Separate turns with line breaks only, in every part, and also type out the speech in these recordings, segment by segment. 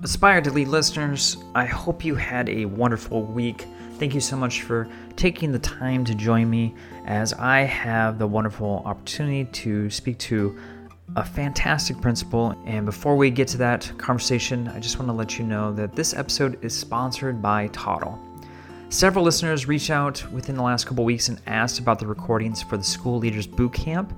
Aspire to Lead listeners, I hope you had a wonderful week. Thank you so much for taking the time to join me as I have the wonderful opportunity to speak to a fantastic principal. And before we get to that conversation, I just want to let you know that this episode is sponsored by Toddle. Several listeners reached out within the last couple weeks and asked about the recordings for the School Leaders Boot Camp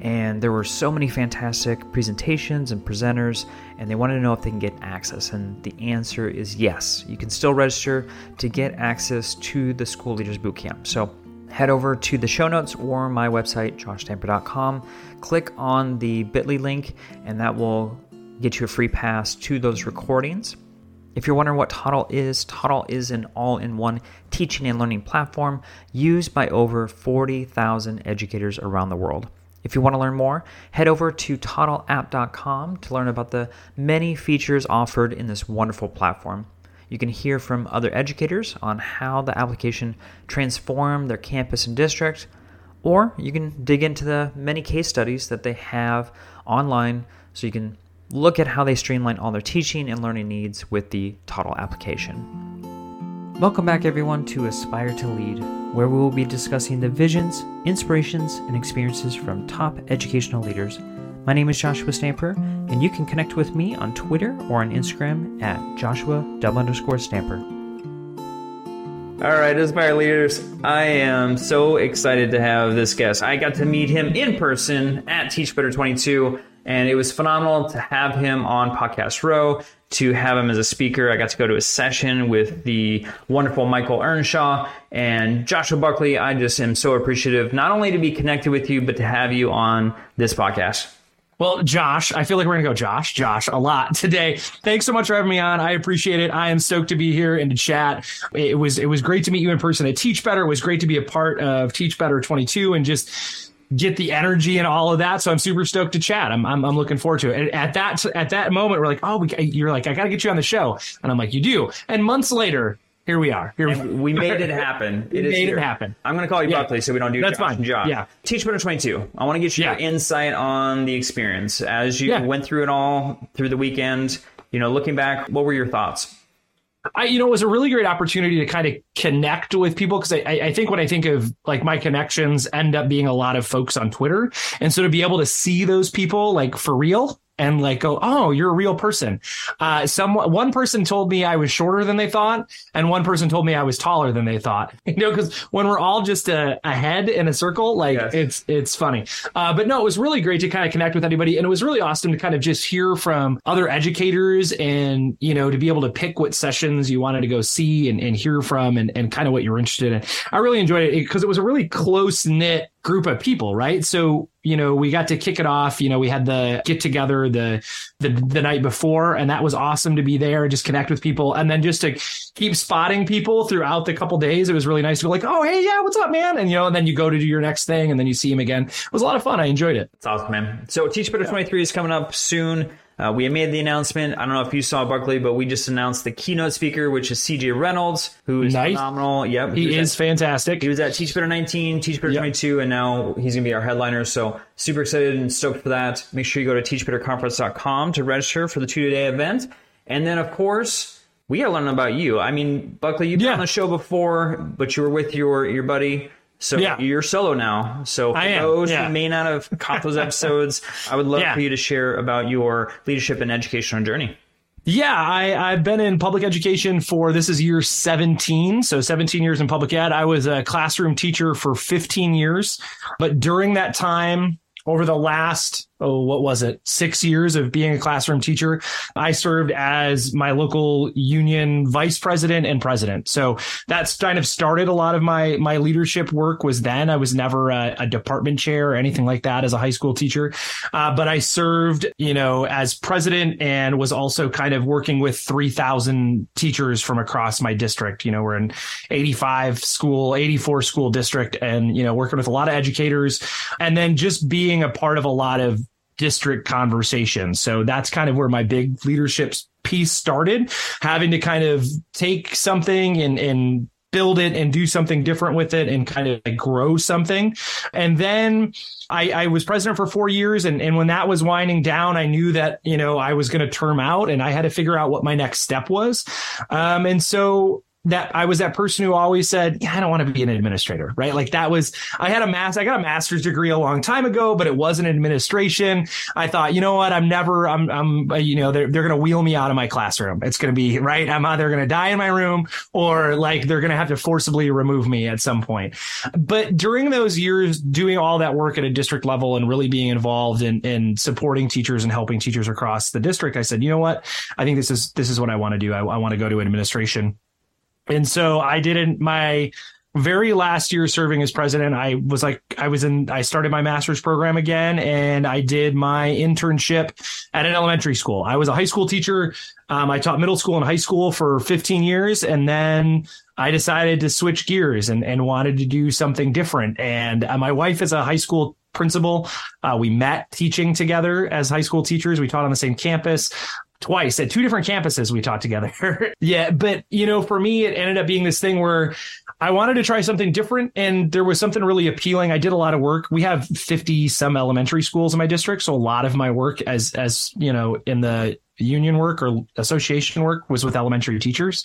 and there were so many fantastic presentations and presenters and they wanted to know if they can get access and the answer is yes. You can still register to get access to the school leaders bootcamp. So head over to the show notes or my website joshstamper.com click on the bit.ly link and that will get you a free pass to those recordings. If you're wondering what Toddle is, Toddle is an all in one teaching and learning platform used by over 40,000 educators around the world. If you want to learn more, head over to toddleapp.com to learn about the many features offered in this wonderful platform. You can hear from other educators on how the application transformed their campus and district, or you can dig into the many case studies that they have online so you can look at how they streamline all their teaching and learning needs with the Toddle application. Welcome back, everyone, to Aspire to Lead, where we will be discussing the visions, inspirations, and experiences from top educational leaders. My name is Joshua Stamper, and you can connect with me on Twitter or on Instagram at Joshua underscore Stamper. All right, Aspire leaders, I am so excited to have this guest. I got to meet him in person at Teach Better 22 and it was phenomenal to have him on Podcast Row, to have him as a speaker. I got to go to a session with the wonderful Michael Earnshaw and Joshua Buckley. I just am so appreciative, not only to be connected with you, but to have you on this podcast.
Well, Josh, I feel like we're going to go Josh, Josh a lot today. Thanks so much for having me on. I appreciate it. I am stoked to be here and to chat. It was, it was great to meet you in person at Teach Better. It was great to be a part of Teach Better 22 and just get the energy and all of that. So I'm super stoked to chat. I'm, I'm, I'm looking forward to it. And at that, at that moment, we're like, oh, we, you're like, I got to get you on the show. And I'm like, you do. And months later, here we are. Here
we, we made it happen.
It made here. it happen.
I'm going to call you yeah. Buckley so we don't do
That's
Josh
fine.
Josh.
Yeah.
Teach Better 22. I want to get your yeah. insight on the experience as you yeah. went through it all through the weekend. You know, looking back, what were your thoughts?
I, you know, it was a really great opportunity to kind of connect with people because I, I think when I think of like my connections end up being a lot of folks on Twitter. And so to be able to see those people like for real and like go, oh, you're a real person. Uh, some one person told me I was shorter than they thought, and one person told me I was taller than they thought. You know, because when we're all just a, a, head in a circle, like yes. it's it's funny. Uh, but no, it was really great to kind of connect with anybody, and it was really awesome to kind of just hear from other educators, and you know, to be able to pick what sessions you wanted to go see and, and hear from, and, and kind of what you're interested in. I really enjoyed it because it was a really close knit group of people, right? So, you know, we got to kick it off. You know, we had the get together the, the the night before, and that was awesome to be there, and just connect with people, and then just to keep spotting people throughout the couple days. It was really nice to be like, oh, hey, yeah, what's up, man? And you know, and then you go to do your next thing, and then you see him again. It was a lot of fun. I enjoyed it.
It's awesome, man. So, Teach Better yeah. 23 is coming up soon. Uh, we made the announcement. I don't know if you saw Buckley, but we just announced the keynote speaker, which is CJ Reynolds, who is nice. phenomenal. Yep,
he, he is at, fantastic.
He was at Teach Better 19, Teach Better yep. 22, and now he's going to be our headliner. So super excited and stoked for that. Make sure you go to teachbetterconference.com to register for the two day event. And then, of course, we got to learn about you. I mean, Buckley, you've been on the show before, but you were with your your buddy so yeah. you're solo now. So for those yeah. who may not have caught those episodes, I would love yeah. for you to share about your leadership and educational journey.
Yeah, I, I've been in public education for this is year 17. So 17 years in public ed. I was a classroom teacher for 15 years. But during that time, over the last oh, what was it, six years of being a classroom teacher, I served as my local union vice president and president. So that's kind of started a lot of my my leadership work. Was then I was never a, a department chair or anything like that as a high school teacher, uh, but I served, you know, as president and was also kind of working with three thousand teachers from across my district. You know, we're in eighty five school, eighty four school district, and you know, working with a lot of educators, and then just being a part of a lot of district conversation. So that's kind of where my big leadership piece started, having to kind of take something and, and build it and do something different with it and kind of like grow something. And then I, I was president for four years. And, and when that was winding down, I knew that, you know, I was going to term out and I had to figure out what my next step was. Um, and so that I was that person who always said, yeah, I don't want to be an administrator, right? Like that was, I had a mass, I got a master's degree a long time ago, but it wasn't administration. I thought, you know what? I'm never, I'm, I'm, uh, you know, they're, they're going to wheel me out of my classroom. It's going to be, right? I'm either going to die in my room or like they're going to have to forcibly remove me at some point. But during those years, doing all that work at a district level and really being involved in, in supporting teachers and helping teachers across the district, I said, you know what? I think this is, this is what I want to do. I, I want to go to administration and so I didn't my very last year serving as president, I was like, I was in, I started my master's program again and I did my internship at an elementary school. I was a high school teacher. Um, I taught middle school and high school for 15 years. And then I decided to switch gears and, and wanted to do something different. And uh, my wife is a high school principal. Uh, we met teaching together as high school teachers. We taught on the same campus twice at two different campuses we taught together. yeah, but you know, for me it ended up being this thing where I wanted to try something different and there was something really appealing. I did a lot of work. We have 50 some elementary schools in my district, so a lot of my work as as, you know, in the union work or association work was with elementary teachers.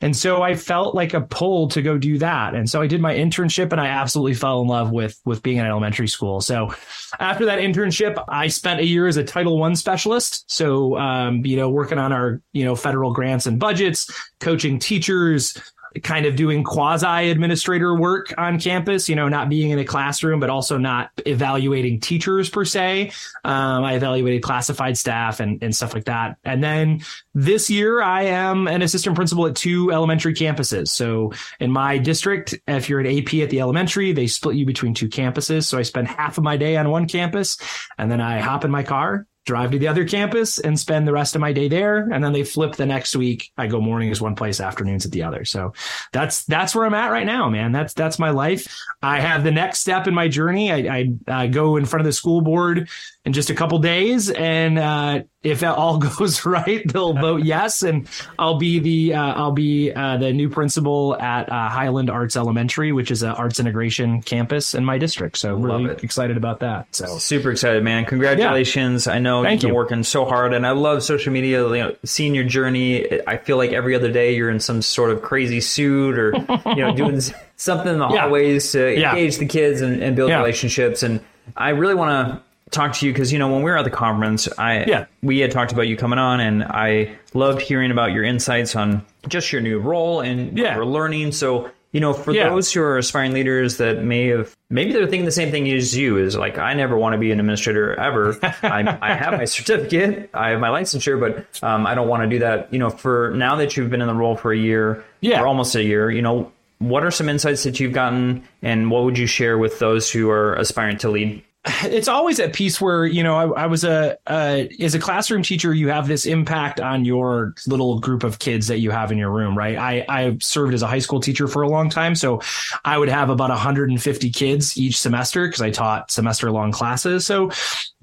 And so I felt like a pull to go do that. And so I did my internship and I absolutely fell in love with, with being in elementary school. So after that internship, I spent a year as a Title One specialist. So, um, you know, working on our, you know, federal grants and budgets, coaching teachers, kind of doing quasi administrator work on campus, you know, not being in a classroom, but also not evaluating teachers per se. Um, I evaluated classified staff and, and stuff like that. And then this year I am an assistant principal at two elementary campuses. So in my district, if you're an AP at the elementary, they split you between two campuses. So I spend half of my day on one campus and then I hop in my car drive to the other campus and spend the rest of my day there. And then they flip the next week. I go mornings one place afternoons at the other. So that's that's where i'm at right now man. That's that's my life. I have the next step in my journey. I, I, I go in front of the school board in just a couple days and uh, if that all goes right, they'll vote yes, and I'll be the uh, I'll be uh, the new principal at uh, Highland Arts Elementary, which is an arts integration campus in my district. So really it. excited about that. So
super excited, man! Congratulations! Yeah. I know Thank you've been working so hard, and I love social media. You know, seeing your journey. I feel like every other day you're in some sort of crazy suit or you know doing something in the yeah. hallways to yeah. engage the kids and, and build relationships. And I really want to talk to you because you know when we were at the conference, I yeah. we had talked about you coming on, and I loved hearing about your insights on just your new role and yeah. we're learning. So you know, for yeah. those who are aspiring leaders that may have maybe they're thinking the same thing as you is like I never want to be an administrator ever. I, I have my certificate, I have my licensure, but um, I don't want to do that. You know, for now that you've been in the role for a year, yeah. or almost a year, you know, what are some insights that you've gotten, and what would you share with those who are aspiring to lead
it's always a piece where you know I, I was a uh, as a classroom teacher you have this impact on your little group of kids that you have in your room right? I I served as a high school teacher for a long time so I would have about 150 kids each semester because I taught semester long classes. So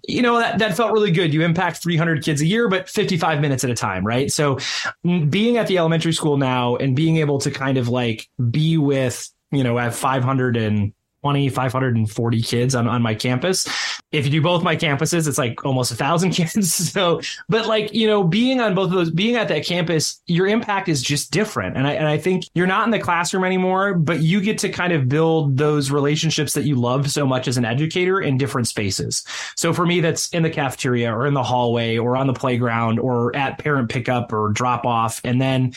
you know that that felt really good. You impact 300 kids a year but 55 minutes at a time right? So being at the elementary school now and being able to kind of like be with you know have 500 and 20, 540 kids on, on my campus. If you do both my campuses, it's like almost a thousand kids. So, but like, you know, being on both of those, being at that campus, your impact is just different. And I, and I think you're not in the classroom anymore, but you get to kind of build those relationships that you love so much as an educator in different spaces. So for me, that's in the cafeteria or in the hallway or on the playground or at parent pickup or drop off. And then,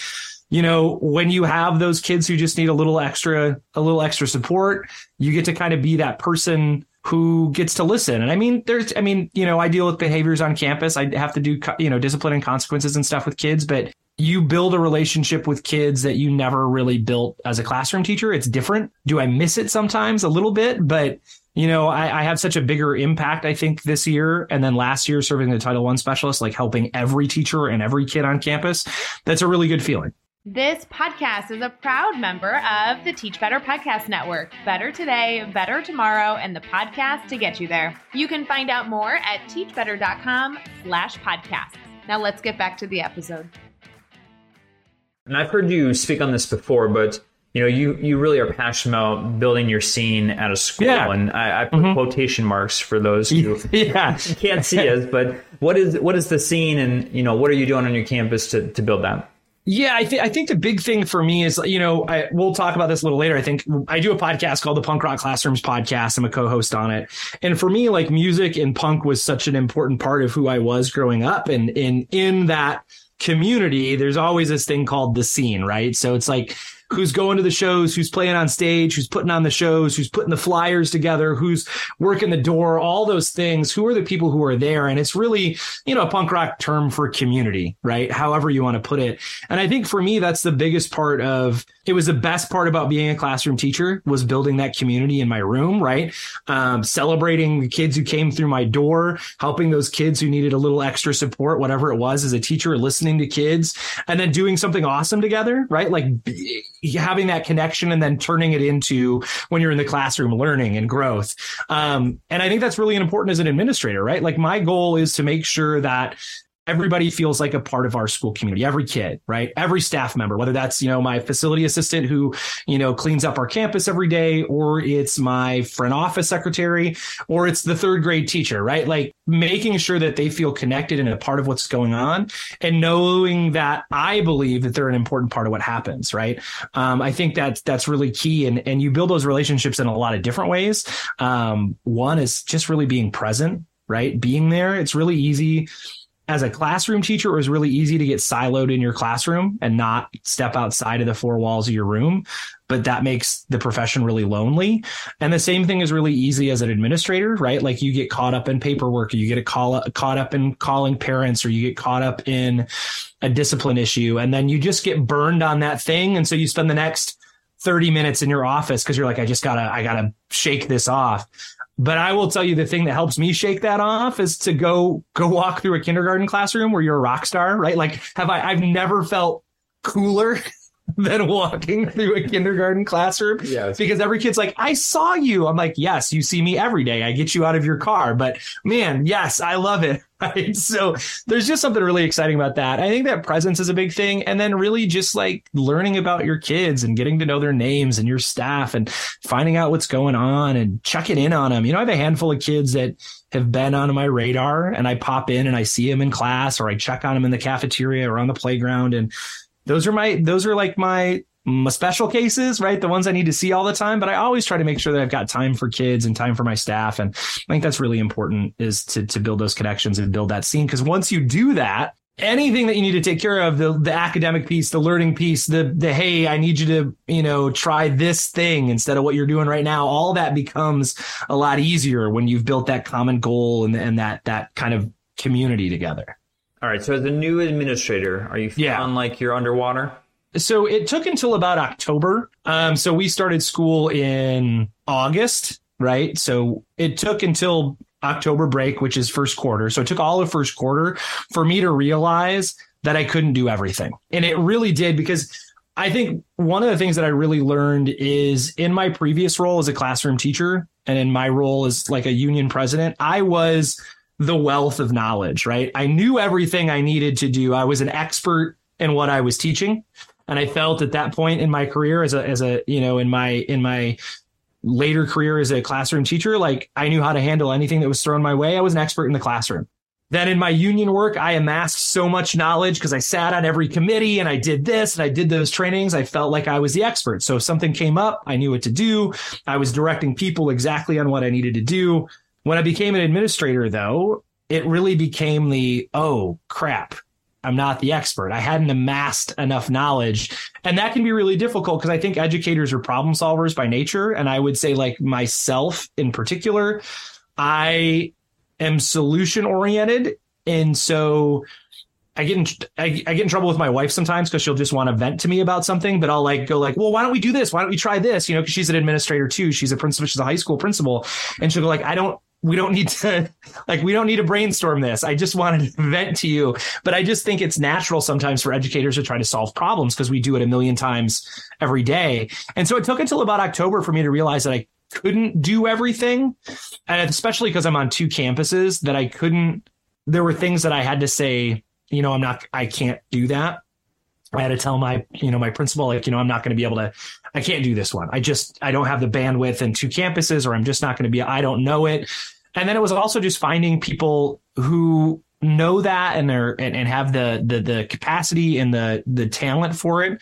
you know, when you have those kids who just need a little extra, a little extra support, you get to kind of be that person who gets to listen. And I mean, there's, I mean, you know, I deal with behaviors on campus. I have to do, you know, discipline and consequences and stuff with kids, but you build a relationship with kids that you never really built as a classroom teacher. It's different. Do I miss it sometimes a little bit? But you know, I, I have such a bigger impact, I think, this year. And then last year serving the Title One specialist, like helping every teacher and every kid on campus. That's a really good feeling.
This podcast is a proud member of the Teach Better Podcast Network. Better today, better tomorrow, and the podcast to get you there. You can find out more at teachbetter.com slash podcast. Now let's get back to the episode.
And I've heard you speak on this before, but you know, you you really are passionate about building your scene at a school,
Yeah.
and I, I put
Mhm.
quotation marks for those who
yeah.
can't see us. But what is what is the scene, and you know, what are you doing on your campus to to build that?
Yeah, I think I think the big thing for me is you know I, we'll talk about this a little later. I think I do a podcast called the Punk Rock Classrooms Podcast. I'm a co-host on it, and for me, like music and punk was such an important part of who I was growing up, and in in that community, there's always this thing called the scene, right? So it's like who's going to the shows, who's playing on stage, who's putting on the shows, who's putting the flyers together, who's working the door, all those things. Who are the people who are there? And it's really, you know, a punk rock term for community, right? However you want to put it. And I think for me, that's the biggest part of it was the best part about being a classroom teacher was building that community in my room, right? Um, celebrating the kids who came through my door, helping those kids who needed a little extra support, whatever it was as a teacher, listening to kids and then doing something awesome together, right? Like having that connection and then turning it into when you're in the classroom learning and growth. Um, and I think that's really important as an administrator, right? Like my goal is to make sure that everybody feels like a part of our school community every kid right? Every staff member whether that's you know my facility assistant who you know cleans up our campus every day or it's my front office secretary or it's the third grade teacher right? Like making sure that they feel connected and a part of what's going on and knowing that i believe that they're an important part of what happens right? Um, i think that's that's really key and and you build those relationships in a lot of different ways. Um, one is just really being present right? Being there it's really easy as a classroom teacher, it was really easy to get siloed in your classroom and not step outside of the four walls of your room. But that makes the profession really lonely. And the same thing is really easy as an administrator, right? Like you get caught up in paperwork, or you get call, caught up in calling parents, or you get caught up in a discipline issue, and then you just get burned on that thing. And so you spend the next 30 minutes in your office because you're like, I just gotta, I gotta shake this off. But I will tell you the thing that helps me shake that off is to go go walk through a kindergarten classroom where you're a rock star, right? Like have I I've never felt cooler than walking through a kindergarten classroom.
Yes.
Because every kid's like, I saw you. I'm like, yes, you see me every day. I get you out of your car. But man, yes, I love it. Right. So there's just something really exciting about that. I think that presence is a big thing. And then really just like learning about your kids and getting to know their names and your staff and finding out what's going on and checking in on them. You know, I have a handful of kids that have been on my radar and I pop in and I see them in class or I check on them in the cafeteria or on the playground. And those are my, those are like my, my special cases, right? The ones I need to see all the time, but I always try to make sure that I've got time for kids and time for my staff. And I think that's really important is to, to build those connections and build that scene. Cause once you do that, anything that you need to take care of, the, the academic piece, the learning piece, the, the, Hey, I need you to, you know, try this thing instead of what you're doing right now. All that becomes a lot easier when you've built that common goal and, and that, that kind of community together.
All right. So as a new administrator, are you feeling
Yeah.
like you're underwater?
So it took until about October. Um, so we started school in August, right? So it took until October break, which is first quarter. So it took all of first quarter for me to realize that I couldn't do everything. And it really did because I think one of the things that I really learned is in my previous role as a classroom teacher and in my role as like a union president, I was the wealth of knowledge, right? I knew everything I needed to do. I was an expert in what I was teaching. And I felt at that point in my career as a, as a, you know, in my, in my later career as a classroom teacher, like I knew how to handle anything that was thrown my way. I was an expert in the classroom. Then in my union work, I amassed so much knowledge because I sat on every committee and I did this and I did those trainings. I felt like I was the expert. So if something came up, I knew what to do. I was directing people exactly on what I needed to do. When I became an administrator, though, it really became the, oh crap, I'm not the expert. I hadn't amassed enough knowledge. And that can be really difficult because I think educators are problem solvers by nature. And I would say, like myself in particular, I am solution oriented. And so I get in, I, I get in trouble with my wife sometimes because she'll just want to vent to me about something, but I'll like go like, well, why don't we do this? Why don't we try this? You know, because she's an administrator too. She's a principal. She's a high school principal, and she'll go like, I don't. We don't need to like we don't need to brainstorm this. I just wanted to vent to you. But I just think it's natural sometimes for educators to try to solve problems because we do it a million times every day. And so it took until about October for me to realize that I couldn't do everything. And especially because I'm on two campuses that I couldn't there were things that I had to say, you know, I'm not I can't do that. I had to tell my, you know, my principal, like, you know, I'm not going to be able to, I can't do this one. I just, I don't have the bandwidth in two campuses, or I'm just not going to be, I don't know it. And then it was also just finding people who know that and are and, and have the, the the capacity and the the talent for it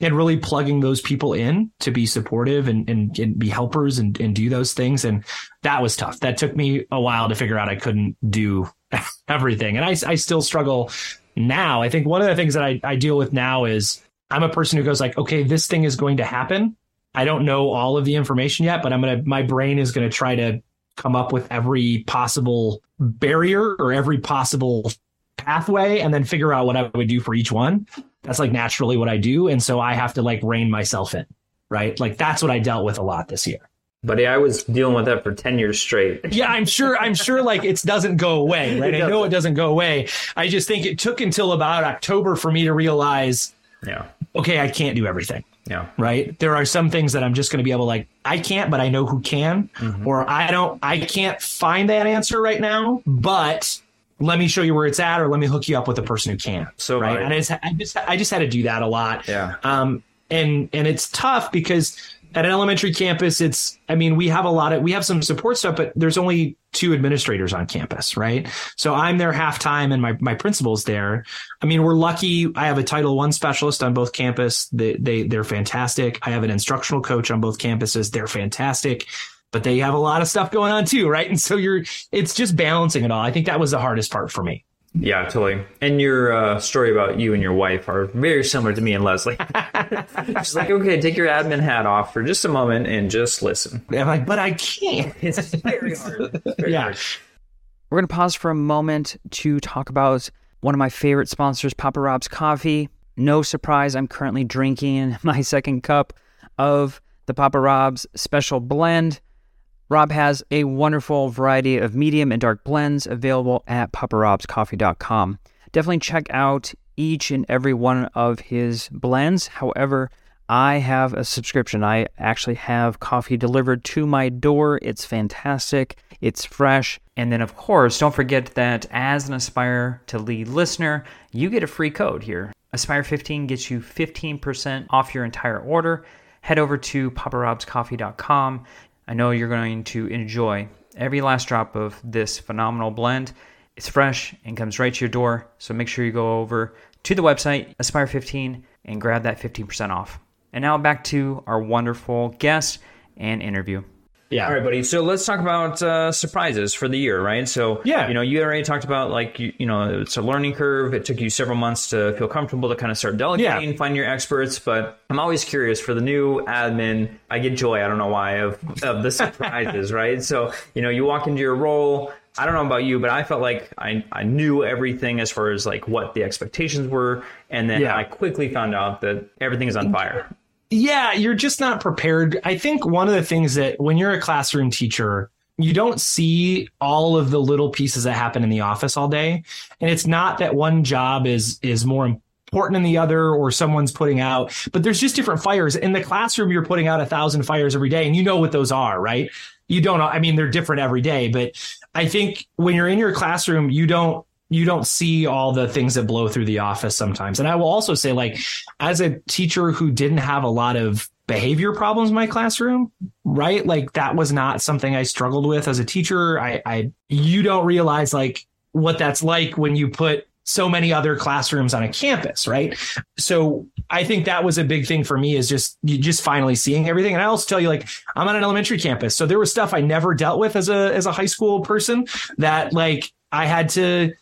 and really plugging those people in to be supportive and, and, and, be helpers and, and do those things. And that was tough. That took me a while to figure out I couldn't do everything. And I, I still struggle now. I think one of the things that I, I deal with now is I'm a person who goes like, okay, this thing is going to happen. I don't know all of the information yet, but I'm to, my brain is to try to come up with every possible barrier or every possible pathway and then figure out what I would do for each one. That's like naturally what I do. And so I have to like rein myself in, right? Like that's what I dealt with a lot this year.
Buddy, I was dealing with that for 10 years straight.
yeah, I'm sure, I'm sure like it doesn't go away, right? I know it doesn't go away. I just think it took until about October for me to realize,
yeah,
okay, I can't do everything.
Yeah.
Right. There are some things that I'm just going to be able to like, I can't, but I know who can, mm-hmm. or I don't, I can't find that answer right now, but let me show you where it's at, or let me hook you up with a person who can.
So
right, and it's, I just I just had to do that a lot.
Yeah.
Um, and and it's tough because at an elementary campus, it's I mean we have a lot of we have some support stuff, but there's only two administrators on campus, right? So I'm there half time, and my my principal's there. I mean we're lucky. I have a Title One specialist on both campus. They they they're fantastic. I have an instructional coach on both campuses. They're fantastic but they have a lot of stuff going on too, right? And so you're, it's just balancing it all. I think that was the hardest part for me.
Yeah, totally. And your uh, story about you and your wife are very similar to me and Leslie. She's like, okay, take your admin hat off for just a moment and just listen.
I'm like, but I can't.
It's very hard. Very
yeah.
Hard.
We're going to pause for a moment to talk about one of my favorite sponsors, Papa Rob's Coffee. No surprise, I'm currently drinking my second cup of the Papa Rob's special blend. Rob has a wonderful variety of medium and dark blends available at paparobscoffee.com. Definitely check out each and every one of his blends. However, I have a subscription. I actually have coffee delivered to my door. It's fantastic. It's fresh. And then, of course, don't forget that as an Aspire to Lead listener, you get a free code here. Aspire 15 gets you 15% off your entire order. Head over to paparobscoffee.com. I know you're going to enjoy every last drop of this phenomenal blend. It's fresh and comes right to your door. So make sure you go over to the website, Aspire 15, and grab that 15% off. And now back to our wonderful guest and interview.
Yeah. All right, buddy. So let's talk about uh, surprises for the year, right? So,
yeah.
you know, you already talked about like, you, you know, it's a learning curve. It took you several months to feel comfortable to kind of start delegating, yeah. find your experts. But I'm always curious for the new admin. I get joy. I don't know why of, of the surprises, right? So, you know, you walk into your role. I don't know about you, but I felt like I, I knew everything as far as like what the expectations were. And then yeah. I quickly found out that everything is on fire
yeah, you're just not prepared. I think one of the things that when you're a classroom teacher, you don't see all of the little pieces that happen in the office all day. And it's not that one job is is more important than the other or someone's putting out, but there's just different fires. In the classroom, you're putting out a thousand fires every day and you know what those are, right? You don't. I mean, they're different every day, but I think when you're in your classroom, you don't you don't see all the things that blow through the office sometimes. And I will also say, like, as a teacher who didn't have a lot of behavior problems in my classroom, right? Like that was not something I struggled with as a teacher. I, I you don't realize like what that's like when you put so many other classrooms on a campus, right? So I think that was a big thing for me is just you just finally seeing everything. And I also tell you, like, I'm on an elementary campus. So there was stuff I never dealt with as a as a high school person that like I had to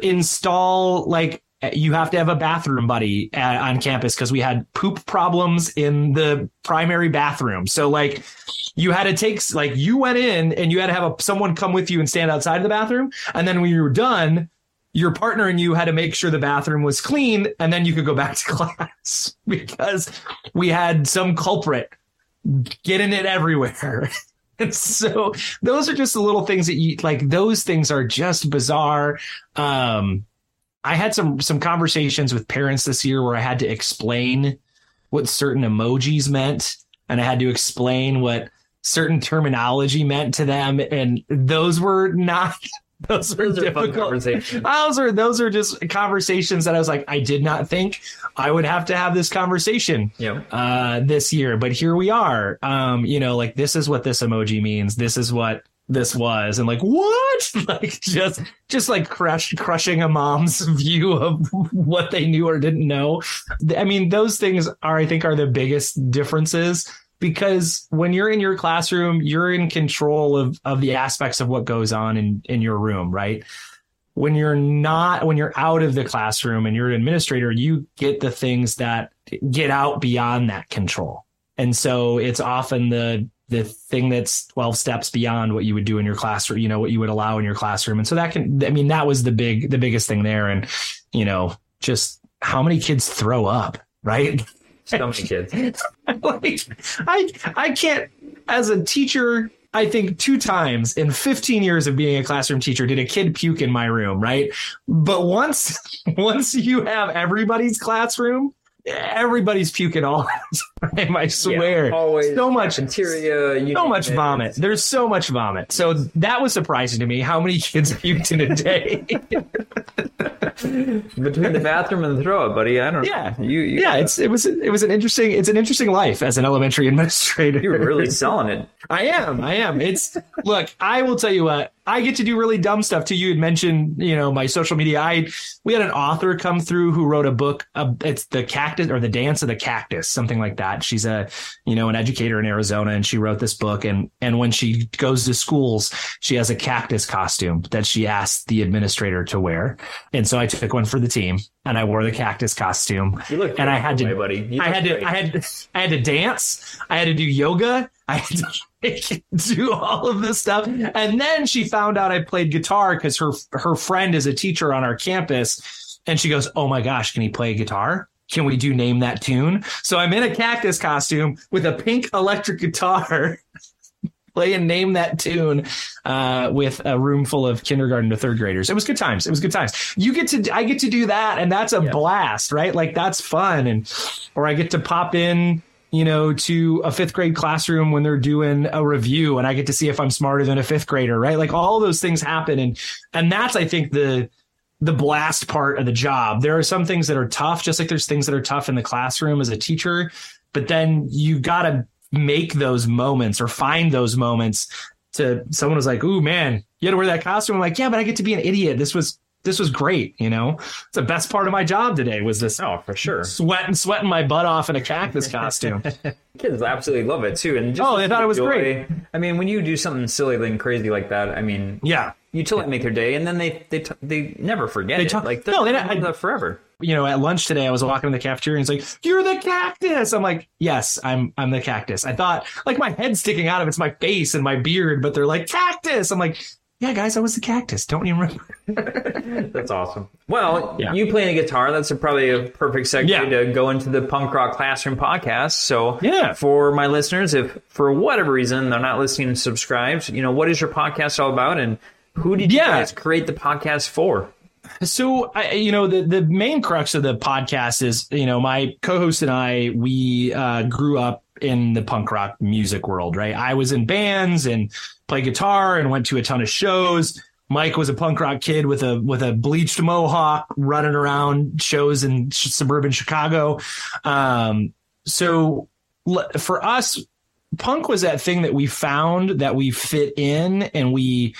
install like you have to have a bathroom buddy at, on campus because we had poop problems in the primary bathroom. So like you had to take like you went in and you had to have a, someone come with you and stand outside of the bathroom, and then when you were done, your partner and you had to make sure the bathroom was clean, and then you could go back to class because we had some culprit getting it everywhere. And so those are just the little things that you like. Those things are just bizarre. Um, I had some some conversations with parents this year where I had to explain what certain emojis meant, and I had to explain what certain terminology meant to them, and those were not those are
Those are fun
difficult
conversations.
those are those are just conversations that I was like, I did not think I would have to have this conversation
Yep.
uh this year, but here we are. Um, you know, like this is what this emoji means. This is what this was, and like what? Like just just like crush crushing a mom's view of what they knew or didn't know. I mean, those things are I think are the biggest differences because when you're in your classroom, you're in control of of the aspects of what goes on in in your room, right? When you're not when you're out of the classroom and you're an administrator, you get the things that get out beyond that control. And so it's often the the thing that's 12 steps beyond what you would do in your classroom, you know, what you would allow in your classroom. And so that can I mean that was the big the biggest thing there and you know, just how many kids throw up, right?
So many kids.
like I I can't as a teacher I think two times in 15 years of being a classroom teacher did a kid puke in my room, right? But once once you have everybody's classroom, everybody's puking all the time. I swear.
always
so much
cafeteria. you
so much vomit. There's so much vomit. So that was surprising to me how many kids puked in a day.
between the bathroom and the throw up, buddy. I don't. Know.
Yeah.
You. you
yeah, it's it was it was an interesting it's an interesting life as an elementary administrator.
You're really selling it.
I am. I am. It's look, I will tell you what, I get to do really dumb stuff too. You had mentioned, you know, my social media. I we had an author come through who wrote a book. Uh, it's the cactus or the dance of the cactus, something like that. She's a, you know, an educator in Arizona, and she wrote this book. And and when she goes to schools, she has a cactus costume that she asked the administrator to wear. And so I took one for the team, and I wore the cactus costume.
You look.
And I had to-
buddy.
I had to. I had, I had to dance. I had to do yoga. I had to do all of this stuff. And then she found out I played guitar because her her friend is a teacher on our campus, and she goes, "Oh my gosh, can he play guitar?" Can we do name that tune? So I'm in a cactus costume with a pink electric guitar, playing name that tune uh, with a room full of kindergarten to third graders. It was good times. It was good times. You get to, I get to do that, and that's a
Yeah.
blast, right? Like that's fun, and or I get to pop in, you know, to a fifth grade classroom when they're doing a review, and I get to see if I'm smarter than a fifth grader, right? Like all those things happen, and and that's I think the the blast part of the job. There are some things that are tough, just like there's things that are tough in the classroom as a teacher, but then you got to make those moments or find those moments to someone was like, "Ooh, man, you had to wear that costume." I'm like, "Yeah, but I get to be an idiot. This was this was great. You know, it's the best part of my job today was this
Oh, for sure.
sweating sweating my butt off in a cactus costume."
Kids absolutely love it too, and just
Oh, they thought it was
joy-
great.
I mean, when you do something silly and crazy like that, I mean,
yeah,
you totally make their day, and then they they t- they never forget
They
it.
talk-
like
no, they
they
don't-
that forever.
you know, at lunch today, I was walking in the cafeteria and it's like, "You're the cactus." I'm like, "Yes, I'm I'm the cactus." I thought like my head sticking out of it's my face and my beard, but they're like cactus. I'm like, "Yeah, guys, I was the cactus. Don't you remember?"
That's awesome. Well,
Yeah.
you playing a guitar, that's a, probably a perfect segue
Yeah.
to go into the Punk Rock Classroom podcast. So,
Yeah.
for my listeners, if for whatever reason they're not listening and subscribed, you know, what is your podcast all about and who did you
Yeah.
guys create the podcast for?
So, I, you know, the the main crux of the podcast is, you know, my co-host and I, we uh, grew up in the punk rock music world, right? I was in bands and played guitar and went to a ton of shows. Mike was a punk rock kid with a with a bleached mohawk, running around shows in sh- suburban Chicago. Um, so, l- for us, punk was that thing that we found that we fit in and we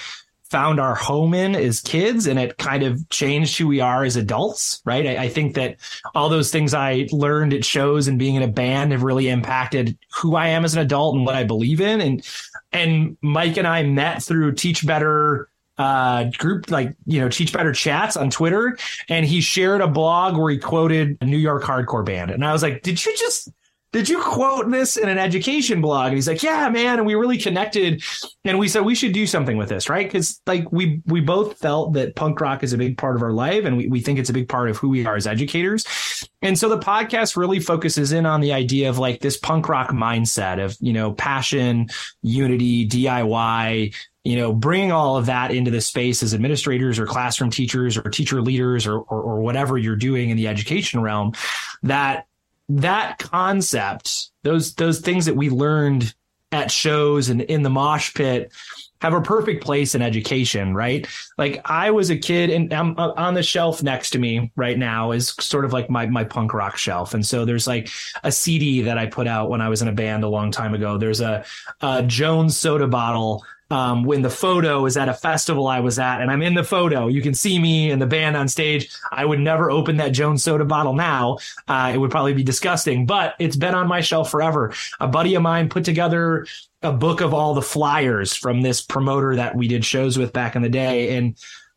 found our home in as kids and it kind of changed who we are as adults right? I, I think that all those things i learned at shows and being in a band have really impacted who i am as an adult and what i believe in. And and mike and i met through teach better uh group like you know teach better chats on twitter and he shared a blog where he quoted a new york hardcore band. And i was like did you just did you quote this in an education blog? And he's like, yeah, man. And we really connected and we said we should do something with this, right? Because like we we both felt that punk rock is a big part of our life and we, we think it's a big part of who we are as educators. And so the podcast really focuses in on the idea of like this punk rock mindset of, you know, passion, unity, DIY, you know, bringing all of that into the space as administrators or classroom teachers or teacher leaders or, or, or whatever you're doing in the education realm that that concept, those those things that we learned at shows and in the mosh pit, have a perfect place in education, right? Like I was a kid and I'm uh, on the shelf next to me right now is sort of like my my punk rock shelf. And so there's like a CD that I put out when I was in a band a long time ago. There's a, a Jones soda bottle um, when the photo is at a festival I was at, and I'm in the photo. You can see me and the band on stage. I would never open that Jones soda bottle now. Uh, it would probably be disgusting, but it's been on my shelf forever. A buddy of mine put together a book of all the flyers from this promoter that we did shows with back in the day. And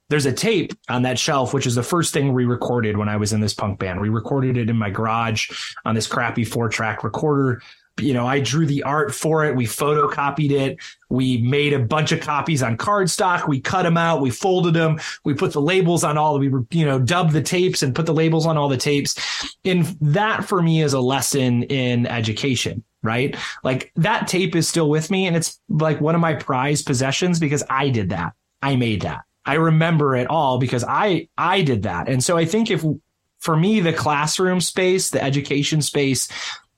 there's a tape on that shelf, which is the first thing we recorded when I was in this punk band. We recorded it in my garage on this crappy four track recorder. You know, I drew the art for it. We photocopied it. We made a bunch of copies on cardstock. We cut them out. We folded them. We put the labels on all. We, you know, dubbed the tapes and put the labels on all the tapes. And that for me is a lesson in education right? Like that tape is still with me and it's like one of my prized possessions because I did that. I made that. I remember it all because I I did that. And so I think if for me the classroom space, the education space,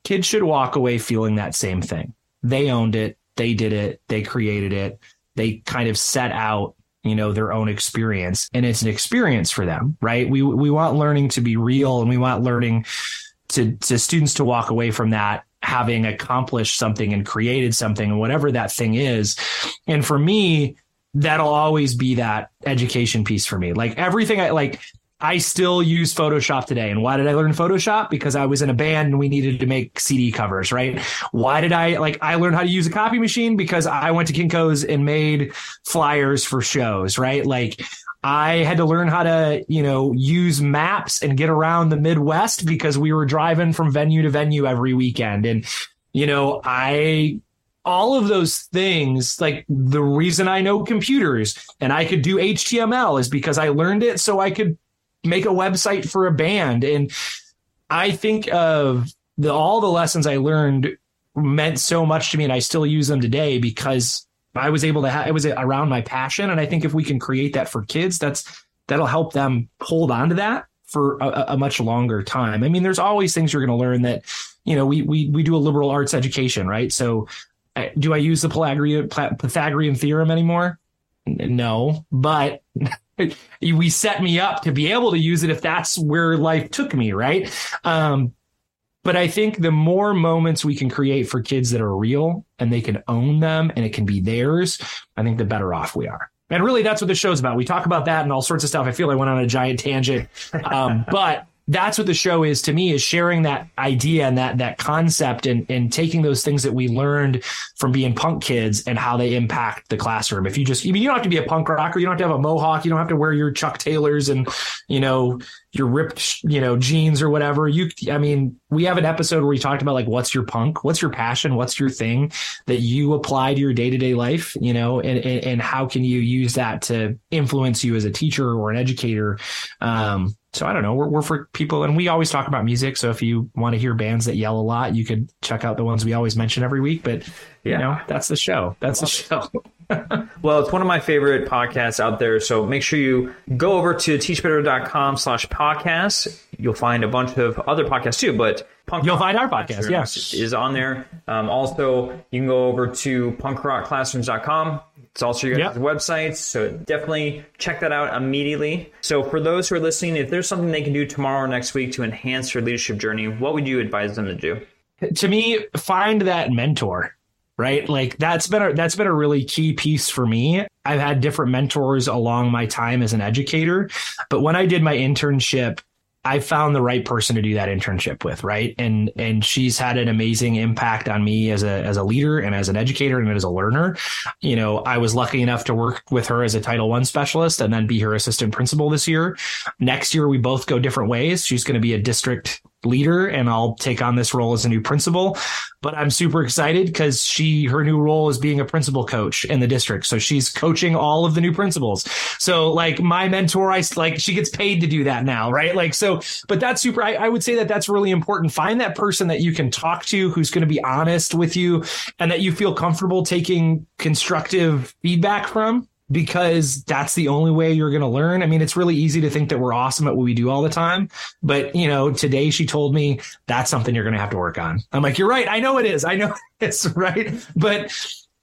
kids should walk away feeling that same thing. They owned it, they did it, they created it. They kind of set out you know their own experience and it's an experience for them right we we want learning to be real and we want learning to to students to walk away from that having accomplished something and created something and whatever that thing is. And for me, that'll always be that education piece for me. Like everything I like, I still use Photoshop today. And why did I learn Photoshop? Because I was in a band and we needed to make CD covers, right? Why did I like I learned how to use a copy machine because I went to Kinko's and made flyers for shows, right? Like I had to learn how to, you know, use maps and get around the Midwest because we were driving from venue to venue every weekend. And, you know, I, all of those things, like the reason I know computers and I could do HTML is because I learned it so I could make a website for a band. And I think of the, all the lessons I learned meant so much to me and I still use them today because I was able to have it was around my passion. And I think if we can create that for kids, that's that'll help them hold on to that for a, a much longer time. I mean, there's always things you're going to learn that, you know, we we we do a liberal arts education, right? So do I use the Pythagorean, Pythagorean theorem anymore? No, but we set me up to be able to use it if that's where life took me, right? Um, but I think the more moments we can create for kids that are real and they can own them and it can be theirs, I think the better off we are. And really, that's what the show's about. We talk about that and all sorts of stuff. I feel I went on a giant tangent. Um, but that's what the show is to me is sharing that idea and that that concept and and taking those things that we learned from being punk kids and how they impact the classroom. If you just I mean you don't have to be a punk rocker, you don't have to have a mohawk, you don't have to wear your Chuck Taylors and you know your ripped you know jeans or whatever. You I mean we have an episode where we talked about like what's your punk, what's your passion, what's your thing that you apply to your day to day life, you know, and, and and how can you use that to influence you as a teacher or an educator. Um, so I don't know. We're, we're for people, and we always talk about music. So if you want to hear bands that yell a lot, you could check out the ones we always mention every week. But you know, that's the show. That's the show.
well, it's one of my favorite podcasts out there. So make sure you go over to teachbetter.com slash podcast. You'll find a bunch of other podcasts too, but
Punk You'll find our podcast, yes.
Is on there. Um, also, you can go over to punkrockclassrooms.com it's also your guys' yep. websites, so definitely check that out immediately. So, for those who are listening, if there's something they can do tomorrow or next week to enhance their leadership journey, what would you advise them to do?
To me, find that mentor right like that's been a that's been a really key piece for me i've had different mentors along my time as an educator but when i did my internship I found the right person to do that internship with, right? And and she's had an amazing impact on me as a as a leader and as an educator and as a learner. You know, I was lucky enough to work with her as a Title One specialist and then be her assistant principal this year. Next year we both go different ways. She's going to be a district leader and I'll take on this role as a new principal. But I'm super excited because she, her new role is being a principal coach in the district. So she's coaching all of the new principals. So like my mentor, I like, she gets paid to do that now, right? Like, so, but that's super, I, I would say that that's really important. Find that person that you can talk to who's going to be honest with you and that you feel comfortable taking constructive feedback from because that's the only way you're going to learn. I mean, it's really easy to think that we're awesome at what we do all the time. But, you know, today she told me that's something you're going to have to work on. I'm like, you're right. I know it is. I know it's right. But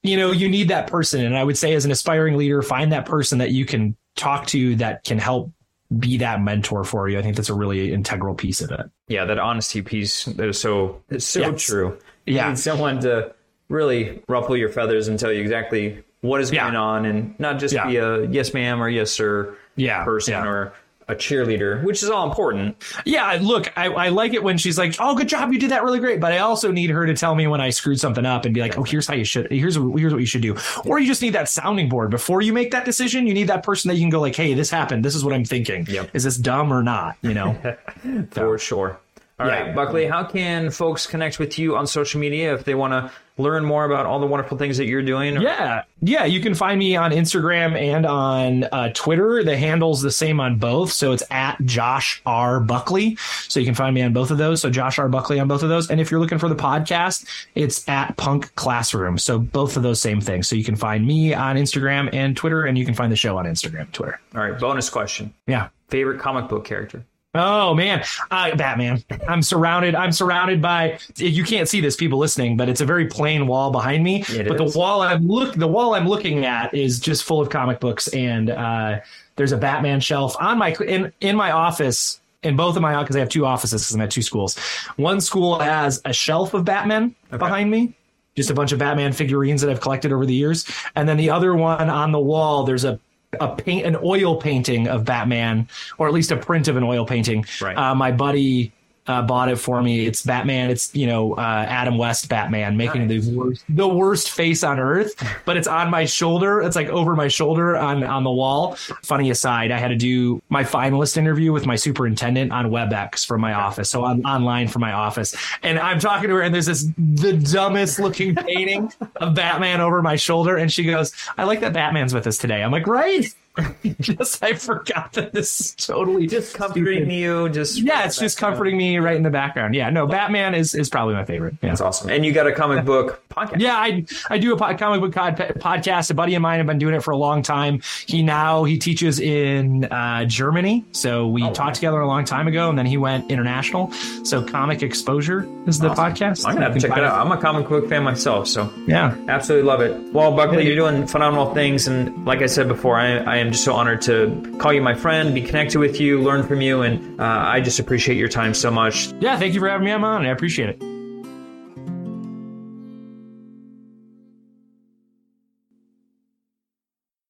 you know, you need that person. And I would say, as an aspiring leader, find that person that you can talk to that can help be that mentor for you. I think that's a really integral piece of it.
Yeah, that honesty piece that is so it's so
Yes.
true. You
Yeah.
need someone to really ruffle your feathers and tell you exactly what is
Yeah.
going on and not just
Yeah.
be a yes ma'am or yes sir
Yeah,
person
yeah.
or a cheerleader, which is all important.
Yeah, look, I, I like it when she's like, "Oh, good job, you did that really great." But I also need her to tell me when I screwed something up and be like, "Oh, here's how you should. Here's here's what you should do." Or you just need that sounding board before you make that decision. You need that person that you can go like, "Hey, this happened. This is what I'm thinking.
Yep.
Is this dumb or not?" You know.
For sure. All right,
Yeah.
Buckley, how can folks connect with you on social media if they want to learn more about all the wonderful things that you're doing? or-
Yeah, yeah. You can find me on Instagram and on uh, Twitter. The handle's the same on both, so it's at Josh R Buckley. So you can find me on both of those. So Josh R Buckley on both of those. And if you're looking for the podcast, it's at Punk Classroom. So both of those same things. So you can find me on Instagram and Twitter, and you can find the show on Instagram and Twitter.
All right, bonus question.
Yeah.
Favorite comic book character?
Oh man, uh, Batman! I'm surrounded. I'm surrounded by. You can't see this, people listening, but it's a very plain wall behind me.
It
but
is.
the wall I'm look, the wall I'm looking at is just full of comic books, and uh, there's a Batman shelf on my in in my office. In both of my because I have two offices because I'm at two schools. One school has a shelf of Batman behind me, just a bunch of Batman figurines that I've collected over the years, and then the other one on the wall there's a a paint an oil painting of Batman, or at least a print of an oil painting.
Right.
Uh, my buddy uh, bought it for me. It's Batman. It's you know uh, Adam West Batman making the worst the worst face on earth, but it's on my shoulder. It's like over my shoulder on on the wall. Funny aside, I had to do my finalist interview with my superintendent on WebEx from my office, so I'm online from my office, and I'm talking to her, and there's this the dumbest looking painting of Batman over my shoulder, and she goes, "I like that Batman's with us today." I'm like, "Right." Just I forgot that this is totally
Just comforting
stupid.
you, just
Yeah, it's just comforting me right in the background. Yeah, no, Batman is is probably my favorite. Yeah.
That's awesome. And you got a comic book podcast.
Yeah, I I do a comic book pod, podcast. A buddy of mine have been doing it for a long time. He now he teaches in uh, Germany, so we talked together a long time ago, and then he went international. So Comic Exposure is the podcast.
I'm gonna have to check
find
out. I'm a comic book fan myself, so.
Yeah,
absolutely love it. Well, Buckley, you're doing phenomenal things, and like I said before, I, I am just so honored to call you my friend, be connected with you, learn from you, and uh, I just appreciate your time so much.
yeah. Thank you for having me on. I appreciate it.